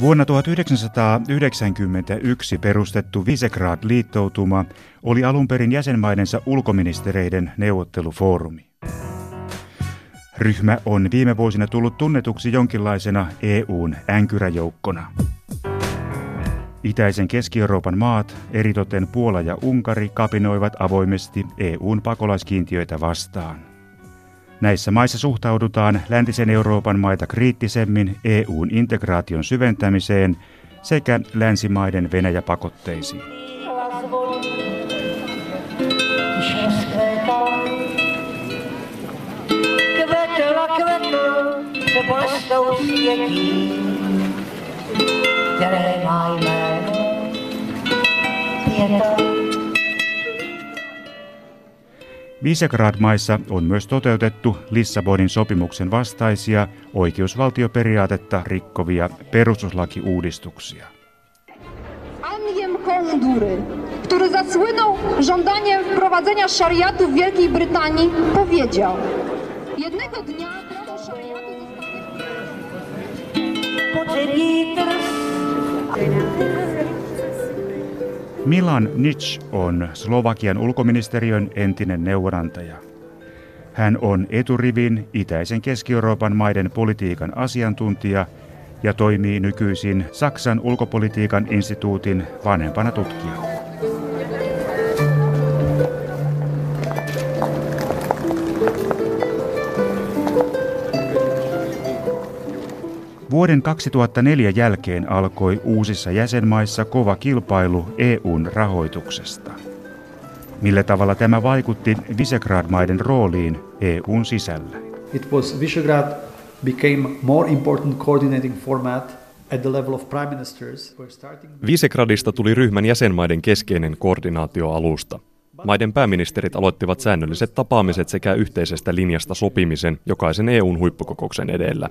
Vuonna 1991 perustettu Visegrad-liittoutuma oli alun perin jäsenmaidensa ulkoministereiden neuvottelufoorumi. Ryhmä on viime vuosina tullut tunnetuksi jonkinlaisena EUn änkyräjoukkona. Itäisen Keski-Euroopan maat, eritoten Puola ja Unkari, kapinoivat avoimesti EUn pakolaiskiintiöitä vastaan. Näissä maissa suhtaudutaan läntisen Euroopan maita kriittisemmin EUn integraation syventämiseen sekä länsimaiden Venäjä-pakotteisiin. které Visegrad-maissa on myös toteutettu Lissabonin sopimuksen vastaisia oikeusvaltioperiaatetta rikkovia perustuslakiuudistuksia. Anjem Hondury, który zasłynął żądaniem wprowadzenia szariatu w Wielkiej Brytanii, powiedział Jednego dnia prawo szariatu zostanie... Milan Nich on Slovakian ulkoministeriön entinen neuvonantaja. Hän on eturivin itäisen Keski-Euroopan maiden politiikan asiantuntija ja toimii nykyisin Saksan ulkopolitiikan instituutin vanhempana tutkijana. Vuoden 2004 jälkeen alkoi uusissa jäsenmaissa kova kilpailu EUn rahoituksesta. Millä tavalla tämä vaikutti Visegrad-maiden rooliin EUn sisällä? It was Visegrad became more important coordinating format at the level of prime ministers. Visegradista tuli ryhmän jäsenmaiden keskeinen koordinaatioalusta. Maiden pääministerit aloittivat säännölliset tapaamiset sekä yhteisestä linjasta sopimisen jokaisen EUn huippukokouksen edellä.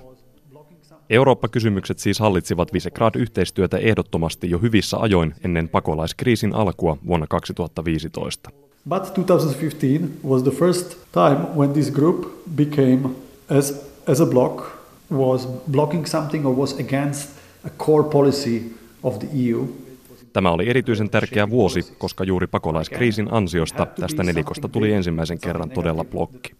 Eurooppa-kysymykset siis hallitsivat Visegrad-yhteistyötä ehdottomasti jo hyvissä ajoin ennen pakolaiskriisin alkua vuonna 2015. But 2015 was the first time when this group became as, as a bloc was blocking something or was against a core policy of the EU Tämä oli erityisen tärkeä vuosi, koska juuri pakolaiskriisin ansiosta tästä nelikosta tuli ensimmäisen kerran todella blokki.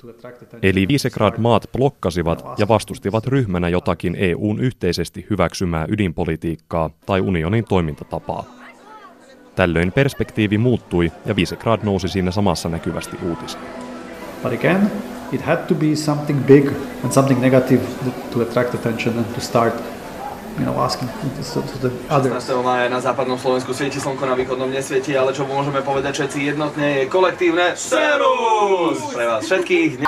Eli Visegrad-maat blokkasivat ja vastustivat ryhmänä jotakin EUn yhteisesti hyväksymää ydinpolitiikkaa tai unionin toimintatapaa. Tällöin perspektiivi muuttui ja Visegrad nousi siinä samassa näkyvästi uutiseen. But again, it had to be something big and something negative to attract attention and to start you know, asking so, so the other. na západnom Slovensku svieti slnko, na východnom nesvieti, ale čo môžeme povedať všetci jednotne je kolektívne Serus! Pre vás všetkých.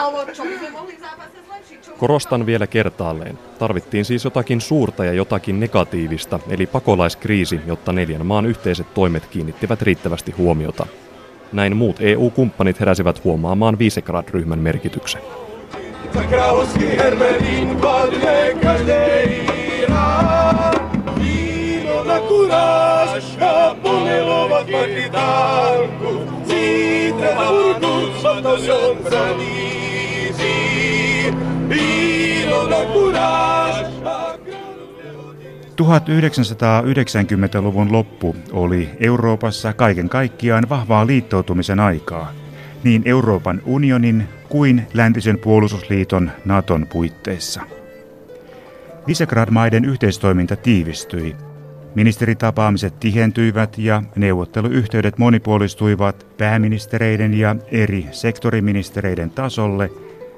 Korostan vielä kertaalleen. Tarvittiin siis jotakin suurta ja jotakin negatiivista, eli pakolaiskriisi, jotta neljän maan yhteiset toimet kiinnittivät riittävästi huomiota. Näin muut EU-kumppanit heräsivät huomaamaan Visegrad-ryhmän merkityksen. Za královský hermelín padne každej Zavíří. Víno na kuráž 1990-luvun loppu oli Euroopassa kaiken kaikkiaan vahvaa liittoutumisen aikaa, niin Euroopan unionin kuin läntisen puolustusliiton Naton puitteissa. Visegrad-maiden yhteistoiminta tiivistyi. Ministeritapaamiset tihentyivät ja neuvotteluyhteydet monipuolistuivat pääministereiden ja eri sektoriministereiden tasolle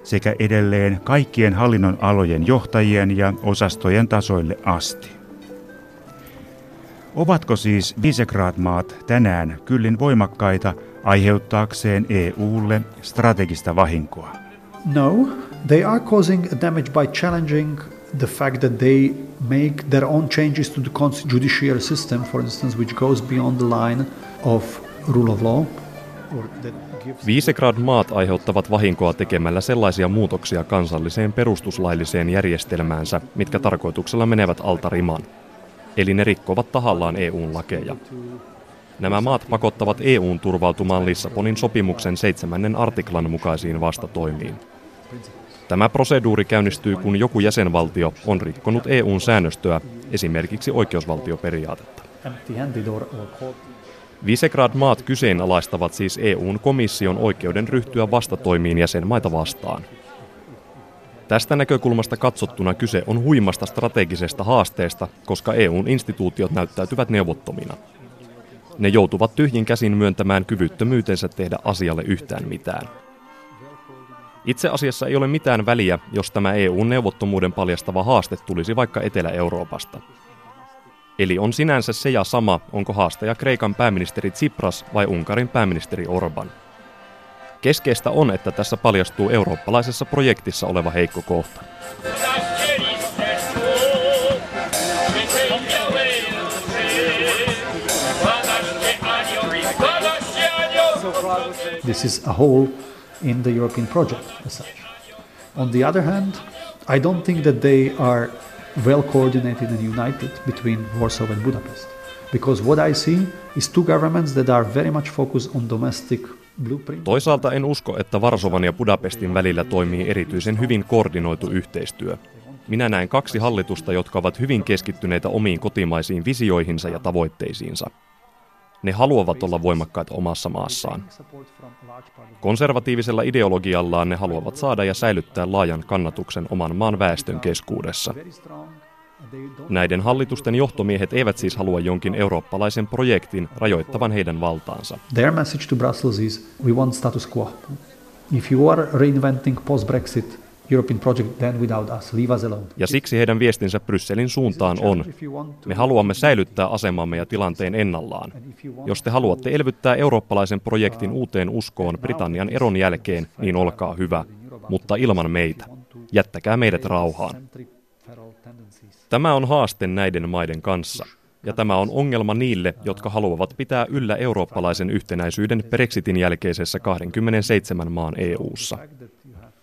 sekä edelleen kaikkien hallinnon alojen johtajien ja osastojen tasoille asti. Ovatko siis Visegrad-maat tänään kyllin voimakkaita aiheuttaakseen EUlle strategista vahinkoa? No, they are causing damage by challenging the fact that they make their own changes to the judicial system, for instance, which goes beyond the line of rule of law. Visegrad-maat aiheuttavat vahinkoa tekemällä sellaisia muutoksia kansalliseen perustuslailliseen järjestelmäänsä, mitkä tarkoituksella menevät alta riman. Eli ne rikkovat tahallaan EUn lakeja. Nämä maat pakottavat EUn turvautumaan Lissabonin sopimuksen seitsemännen artiklan mukaisiin vastatoimiin. Tämä proseduuri käynnistyy, kun joku jäsenvaltio on rikkonut EUn säännöstöä, esimerkiksi oikeusvaltioperiaatetta. Visegrad-maat kyseenalaistavat siis EUn komission oikeuden ryhtyä vastatoimiin jäsenmaita vastaan. Tästä näkökulmasta katsottuna kyse on huimasta strategisesta haasteesta, koska EUn instituutiot näyttäytyvät neuvottomina. Ne joutuvat tyhjin käsin myöntämään kyvyttömyytensä tehdä asialle yhtään mitään. Itse asiassa ei ole mitään väliä, jos tämä EUn neuvottomuuden paljastava haaste tulisi vaikka Etelä-Euroopasta. Eli on sinänsä se ja sama, onko haastaja Kreikan pääministeri Tsipras vai Unkarin pääministeri Orban. Keskeistä on, että tässä paljastuu eurooppalaisessa projektissa oleva heikko kohta. This is a hole in the European project as such. On the other hand, I don't think that they are well coordinated and united between Warsaw and Budapest. Because what I see is two governments that are very much focused on domestic. Toisaalta en usko, että Varsovan ja Budapestin välillä toimii erityisen hyvin koordinoitu yhteistyö. Minä näen kaksi hallitusta, jotka ovat hyvin keskittyneitä omiin kotimaisiin visioihinsa ja tavoitteisiinsa. Ne haluavat olla voimakkaita omassa maassaan. Konservatiivisella ideologiallaan ne haluavat saada ja säilyttää laajan kannatuksen oman maan väestön keskuudessa. Näiden hallitusten johtomiehet eivät siis halua jonkin eurooppalaisen projektin rajoittavan heidän valtaansa. Their message to Brussels is we want status quo. If you are reinventing post-Brexit Ja siksi heidän viestinsä Brysselin suuntaan on, me haluamme säilyttää asemamme ja tilanteen ennallaan. Jos te haluatte elvyttää eurooppalaisen projektin uuteen uskoon Britannian eron jälkeen, niin olkaa hyvä, mutta ilman meitä. Jättäkää meidät rauhaan. Tämä on haaste näiden maiden kanssa. Ja tämä on ongelma niille, jotka haluavat pitää yllä eurooppalaisen yhtenäisyyden Brexitin jälkeisessä 27 maan EU:ssa.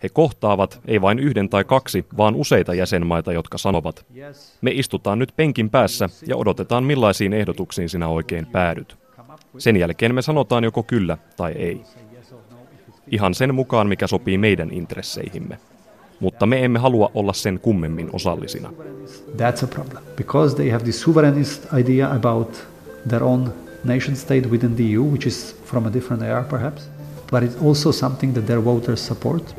He kohtaavat ei vain yhden tai kaksi, vaan useita jäsenmaita, jotka sanovat, me istutaan nyt penkin päässä ja odotetaan millaisiin ehdotuksiin sinä oikein päädyt. Sen jälkeen me sanotaan joko kyllä tai ei. Ihan sen mukaan, mikä sopii meidän intresseihimme. Mutta me emme halua olla sen kummemmin osallisina. That's a problem. Because they have this sovereignist idea about their own nation state within the EU, which is from a different era perhaps, but it's also something that their voters support.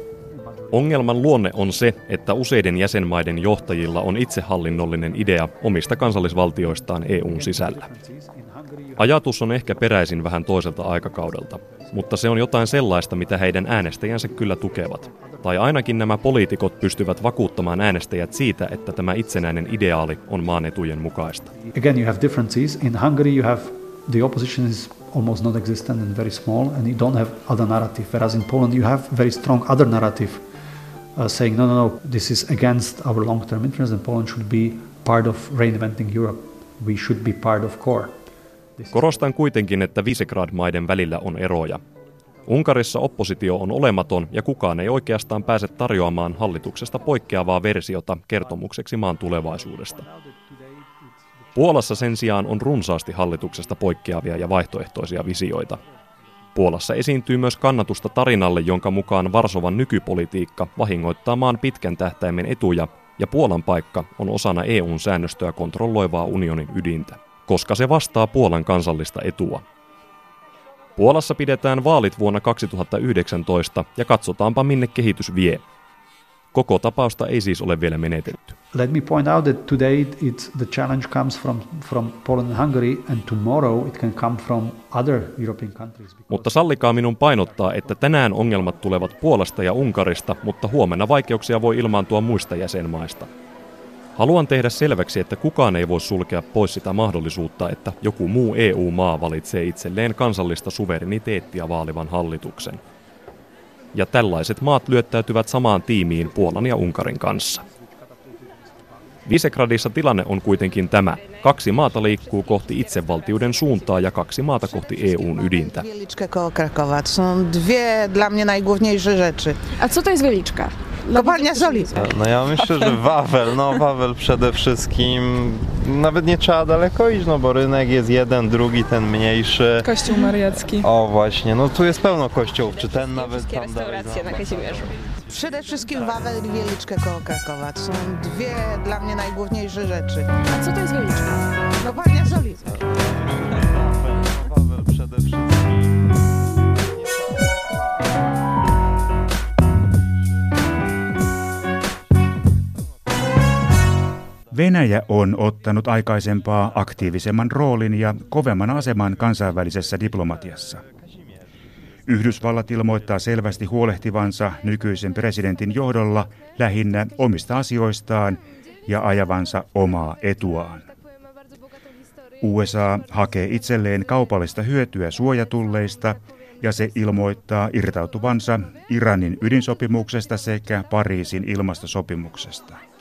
Ongelman luonne on se, että useiden jäsenmaiden johtajilla on itsehallinnollinen idea omista kansallisvaltioistaan EUn sisällä. Ajatus on ehkä peräisin vähän toiselta aikakaudelta, mutta se on jotain sellaista, mitä heidän äänestäjänsä kyllä tukevat. Tai ainakin nämä poliitikot pystyvät vakuuttamaan äänestäjät siitä, että tämä itsenäinen ideaali on maan etujen mukaista. Again, you have differences. In Hungary you have the opposition is almost not existent and very small and you don't have other narrative. Whereas in Poland you have very strong other narrative uh, saying, no, no, no, this is against our long-term interests and Poland should be part of reinventing Europe. We should be part of core. Korostan kuitenkin, että Visegrad-maiden välillä on eroja. Unkarissa oppositio on olematon ja kukaan ei oikeastaan pääse tarjoamaan hallituksesta poikkeavaa versiota kertomukseksi maan tulevaisuudesta. Puolassa sen sijaan on runsaasti hallituksesta poikkeavia ja vaihtoehtoisia visioita. Puolassa esiintyy myös kannatusta tarinalle, jonka mukaan Varsovan nykypolitiikka vahingoittaa maan pitkän tähtäimen etuja ja Puolan paikka on osana EUn säännöstöä kontrolloivaa unionin ydintä, koska se vastaa Puolan kansallista etua. Puolassa pidetään vaalit vuonna 2019 ja katsotaanpa minne kehitys vie. Koko tapausta ei siis ole vielä menetetty. Let me point out that today it's, the challenge comes from, from Poland and Hungary and tomorrow it can come from other European countries. Mutta sallikaa minun painottaa, että tänään ongelmat tulevat Puolasta ja Unkarista, mutta huomenna vaikeuksia voi ilmaantua muista jäsenmaista. Haluan tehdä selväksi, että kukaan ei voi sulkea pois sitä mahdollisuutta, että joku muu EU-maa valitsee itselleen kansallista suvereniteettia vaalivan hallituksen. Ja tällaiset maat lyöttäytyvät samaan tiimiin Puolan ja Unkarin kanssa. Visegradissa tilanne on kuitenkin tämä. Kaksi maata liikkuu kohti itsevaltiuden suuntaa ja kaksi maata kohti EUn ydintä. A co to jest wieliczka? Kopalnia soli. No ja myślę, że Wawel, no Wawel przede wszystkim, nawet nie trzeba daleko iść, no bo rynek jest jeden, drugi, ten mniejszy. Kościół mariacki. O właśnie, no tu jest pełno kościołów, czy ten nawet tam dalej. restauracje na Kazimierzu. Przede wszystkim Wawel i Wieliczkę koło Krakowa. To są dwie dla mnie najgłówniejsze rzeczy. A co to jest wieliczka? Kopalnia soli. Wawel przede wszystkim. Venäjä on ottanut aikaisempaa aktiivisemman roolin ja kovemman aseman kansainvälisessä diplomatiassa. Yhdysvallat ilmoittaa selvästi huolehtivansa nykyisen presidentin johdolla lähinnä omista asioistaan ja ajavansa omaa etuaan. USA hakee itselleen kaupallista hyötyä suojatulleista ja se ilmoittaa irtautuvansa Iranin ydinsopimuksesta sekä Pariisin ilmastosopimuksesta.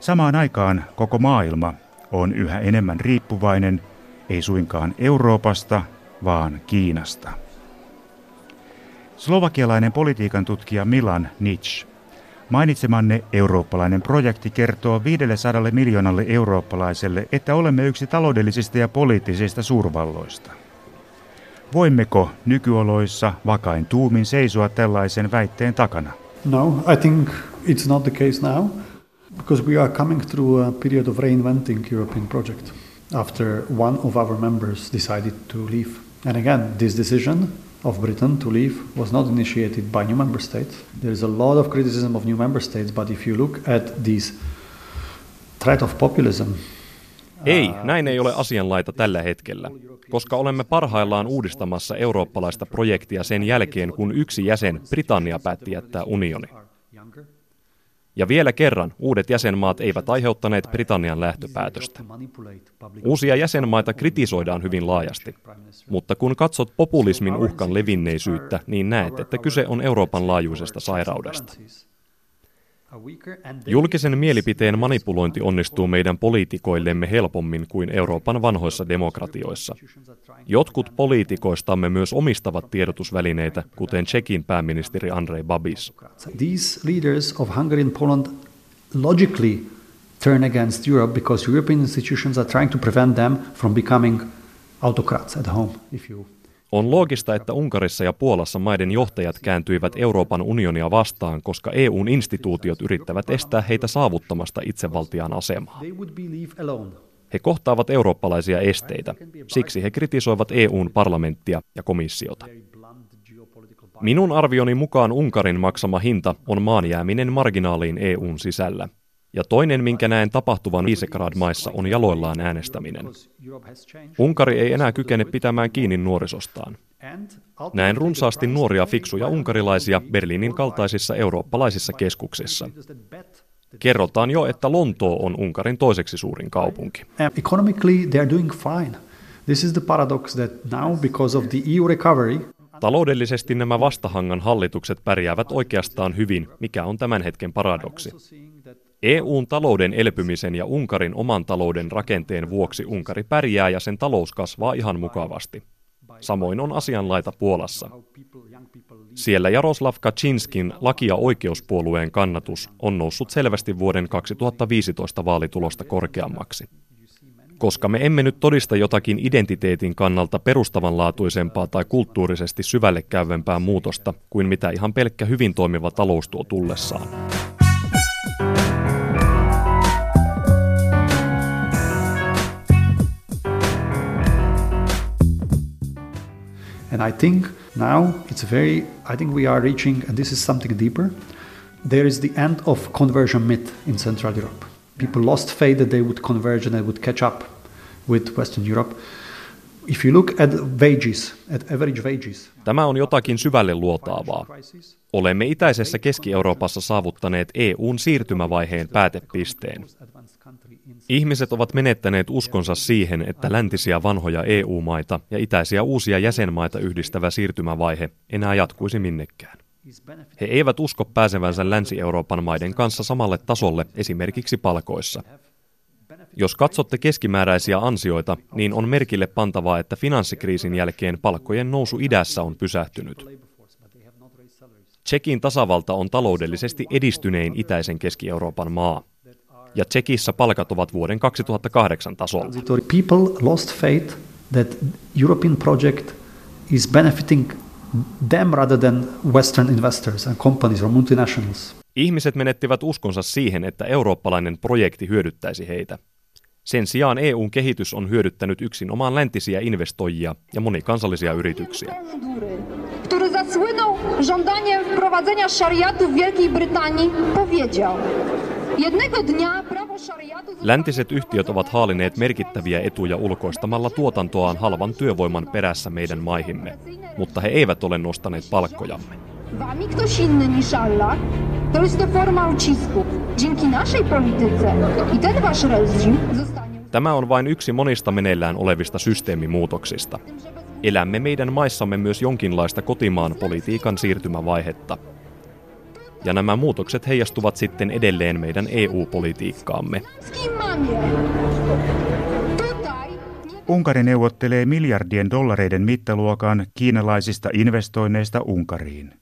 Samaan aikaan koko maailma on yhä enemmän riippuvainen ei suinkaan Euroopasta, vaan Kiinasta. Slovakialainen politiikan tutkija Milan Nitsch. Mainitsemanne eurooppalainen projekti kertoo 500 miljoonalle eurooppalaiselle, että olemme yksi taloudellisista ja poliittisista suurvalloista. Voimmeko nykyoloissa vakain tuumin seisoa tällaisen väitteen takana? No, I think it's not the case now because we are coming through a period of reinventing European project after one of our members decided to leave. And again, this decision of Britain to leave was not initiated by new member states. There is a lot of criticism of new member states, but if you look at this threat of populism, Ei, uh, näin ei ole asianlaita tällä hetkellä, koska olemme parhaillaan uudistamassa eurooppalaista projektia sen jälkeen, kun yksi jäsen, Britannia, päätti jättää unioni. Ja vielä kerran, uudet jäsenmaat eivät aiheuttaneet Britannian lähtöpäätöstä. Uusia jäsenmaita kritisoidaan hyvin laajasti, mutta kun katsot populismin uhkan levinneisyyttä, niin näet, että kyse on Euroopan laajuisesta sairaudesta. Julkisen mielipiteen manipulointi onnistuu meidän poliitikoillemme helpommin kuin Euroopan vanhoissa demokratioissa. Jotkut poliitikoistamme myös omistavat tiedotusvälineitä, kuten Tsekin pääministeri Andrej Babis. These leaders of Hungary and Poland logically turn against Europe because European institutions are trying to prevent them from becoming autocrats at home, if you On loogista, että Unkarissa ja Puolassa maiden johtajat kääntyivät Euroopan unionia vastaan, koska EUn instituutiot yrittävät estää heitä saavuttamasta itsevaltiaan asemaa. He kohtaavat eurooppalaisia esteitä, siksi he kritisoivat EUn parlamenttia ja komissiota. Minun arvioni mukaan Unkarin maksama hinta on maan jääminen marginaaliin EUn sisällä. Ja toinen, minkä näen tapahtuvan Visegrad-maissa, on jaloillaan äänestäminen. Unkari ei enää kykene pitämään kiinni nuorisostaan. Näen runsaasti nuoria fiksuja unkarilaisia Berliinin kaltaisissa eurooppalaisissa keskuksissa. Kerrotaan jo, että Lontoo on Unkarin toiseksi suurin kaupunki. And economically, they are doing fine. This is the paradox that now, because of the EU recovery, Taloudellisesti nämä vastahangan hallitukset pärjäävät oikeastaan hyvin, mikä on tämän hetken paradoksi. EUn talouden elpymisen ja Unkarin oman talouden rakenteen vuoksi Unkari pärjää ja sen talous kasvaa ihan mukavasti. Samoin on asianlaita Puolassa. Siellä Jaroslav Kaczynskin laki- ja oikeuspuolueen kannatus on noussut selvästi vuoden 2015 vaalitulosta korkeammaksi. Koska me emme nyt todista jotakin identiteetin kannalta perustavanlaatuisempaa tai kulttuurisesti syvälle käyvempää muutosta kuin mitä ihan pelkkä hyvin toimiva talous tuo tullessaan. And I think now it's very, I think we are reaching, and this is something deeper. There is the end of conversion myth in Central Europe. People lost faith that they would converge and they would catch up with Western Europe. If you look at wages, at average wages, Tämä on jotakin syvälle luotaavaa. Olemme itäisessä Keski-Euroopassa saavuttaneet EUn siirtymävaiheen päätepisteen. Ihmiset ovat menettäneet uskonsa siihen, että läntisiä vanhoja EU-maita ja itäisiä uusia jäsenmaita yhdistävä siirtymävaihe enää jatkuisi minnekään. He eivät usko pääsevänsä Länsi-Euroopan maiden kanssa samalle tasolle esimerkiksi palkoissa. Jos katsotte keskimääräisiä ansioita, niin on merkille pantavaa, että finanssikriisin jälkeen palkkojen nousu idässä on pysähtynyt. Tsekin tasavalta on taloudellisesti edistynein itäisen Keski-Euroopan maa. Ja Tsekissä palkat ovat vuoden 2008 tasolla. people lost faith that European project is benefiting them rather than Western investors and companies or multinationals. Ihmiset menettivät uskonsa siihen, että eurooppalainen projekti hyödyttäisi heitä. Sen sijaan EUn kehitys on hyödyttänyt yksin omaan läntisiä investoijia ja monikansallisia yrityksiä. który zasłynął żądaniem wprowadzenia szariatu w Wielkiej Brytanii, powiedział: Läntiset yhtiöt ovat haalineet merkittäviä etuja ulkoistamalla tuotantoaan halvan työvoiman perässä meidän maihimme, mutta he eivät ole nostaneet palkkojamme. Wami ktoś inny niż Allah, to jest to forma ucisku. Dzięki naszej polityce i ten wasz reżim zostanie. Tämä on vain yksi monista meneillään olevista systeemimuutoksista. Elämme meidän maissamme myös jonkinlaista kotimaan politiikan siirtymävaihetta. Ja nämä muutokset heijastuvat sitten edelleen meidän EU-politiikkaamme. Unkari neuvottelee miljardien dollareiden mittaluokan kiinalaisista investoinneista Unkariin.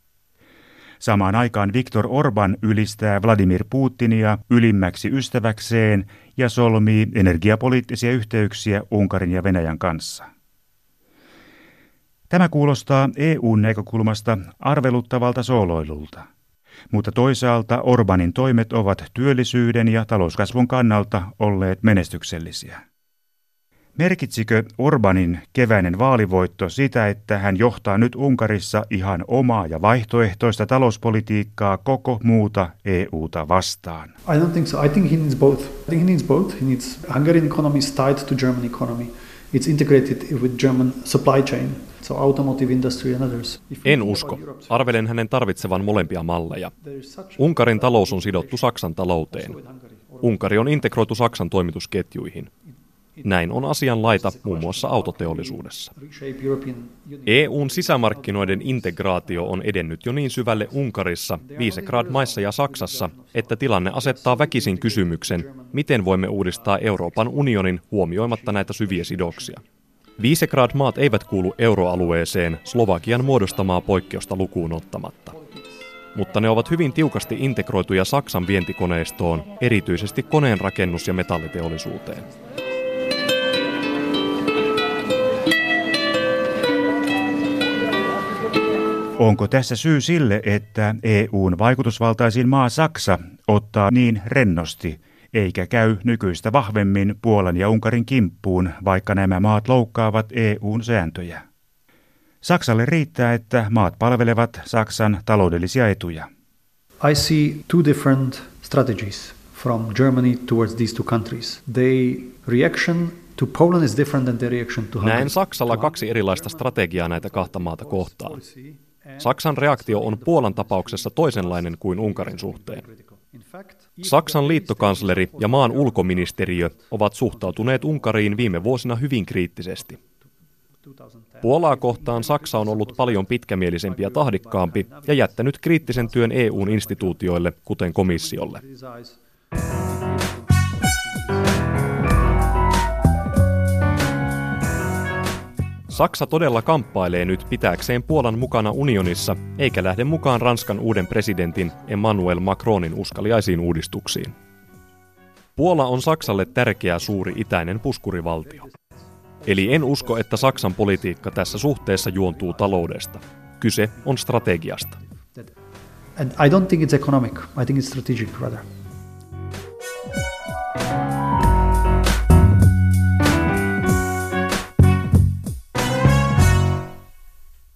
Samaan aikaan Viktor Orban ylistää Vladimir Putinia ylimmäksi ystäväkseen ja solmii energiapoliittisia yhteyksiä Unkarin ja Venäjän kanssa. Tämä kuulostaa EUn näkökulmasta arveluttavalta sooloilulta. Mutta toisaalta Orbanin toimet ovat työllisyyden ja talouskasvun kannalta olleet menestyksellisiä. Merkitsikö Orbanin keväinen vaalivoitto sitä, että hän johtaa nyt Unkarissa ihan omaa ja vaihtoehtoista talouspolitiikkaa koko muuta EUta vastaan? I don't think so. I think he needs both. I think he needs both. He needs Hungarian economy tied to German economy. It's integrated with German supply chain, so automotive industry and others. En usko. Arvelen hänen tarvitsevan molempia malleja. Unkarin talous on sidottu Saksan talouteen. Unkari on integroitu Saksan toimitusketjuihin. Näin on asian laita muun muassa autoteollisuudessa. EUn sisämarkkinoiden integraatio on edennyt jo niin syvälle Unkarissa, Visegrad-maissa ja Saksassa, että tilanne asettaa väkisin kysymyksen, miten voimme uudistaa Euroopan unionin huomioimatta näitä syviä sidoksia. Visegrad-maat eivät kuulu euroalueeseen Slovakian muodostamaa poikkeusta lukuun ottamatta. Mutta ne ovat hyvin tiukasti integroituja Saksan vientikoneistoon, erityisesti koneenrakennus- ja metalliteollisuuteen. Onko tässä syy sille, että EUn vaikutusvaltaisin maa Saksa ottaa niin rennosti, eikä käy nykyistä vahvemmin Puolan ja Unkarin kimppuun, vaikka nämä maat loukkaavat EUn sääntöjä? Saksalle riittää, että maat palvelevat Saksan taloudellisia etuja. I see two different strategies from Germany towards these two countries. Their reaction to Poland is different than their reaction to Hungary. Näen Saksalla kaksi erilaista strategiaa näitä kahta maata kohtaan. Saksan reaktio on Puolan tapauksessa toisenlainen kuin Unkarin suhteen. Saksan liittokansleri ja maan ulkoministeriö ovat suhtautuneet Unkariin viime vuosina hyvin kriittisesti. Puolaa kohtaan Saksa on ollut paljon pitkämielisempi ja tahdikkaampi ja jättänyt kriittisen työn EUn instituutioille, kuten komissiolle. Saksa todella kamppailee nyt pitääkseen Puolan mukana unionissa, eikä lähde mukaan Ranskan uuden presidentin Emmanuel Macronin uskaliaisiin uudistuksiin. Puola on Saksalle tärkeä suuri itäinen puskurivaltio. Eli en usko, että Saksan politiikka tässä suhteessa juontuu taloudesta. Kyse on strategiasta. And I don't think it's economic. I think it's strategic rather.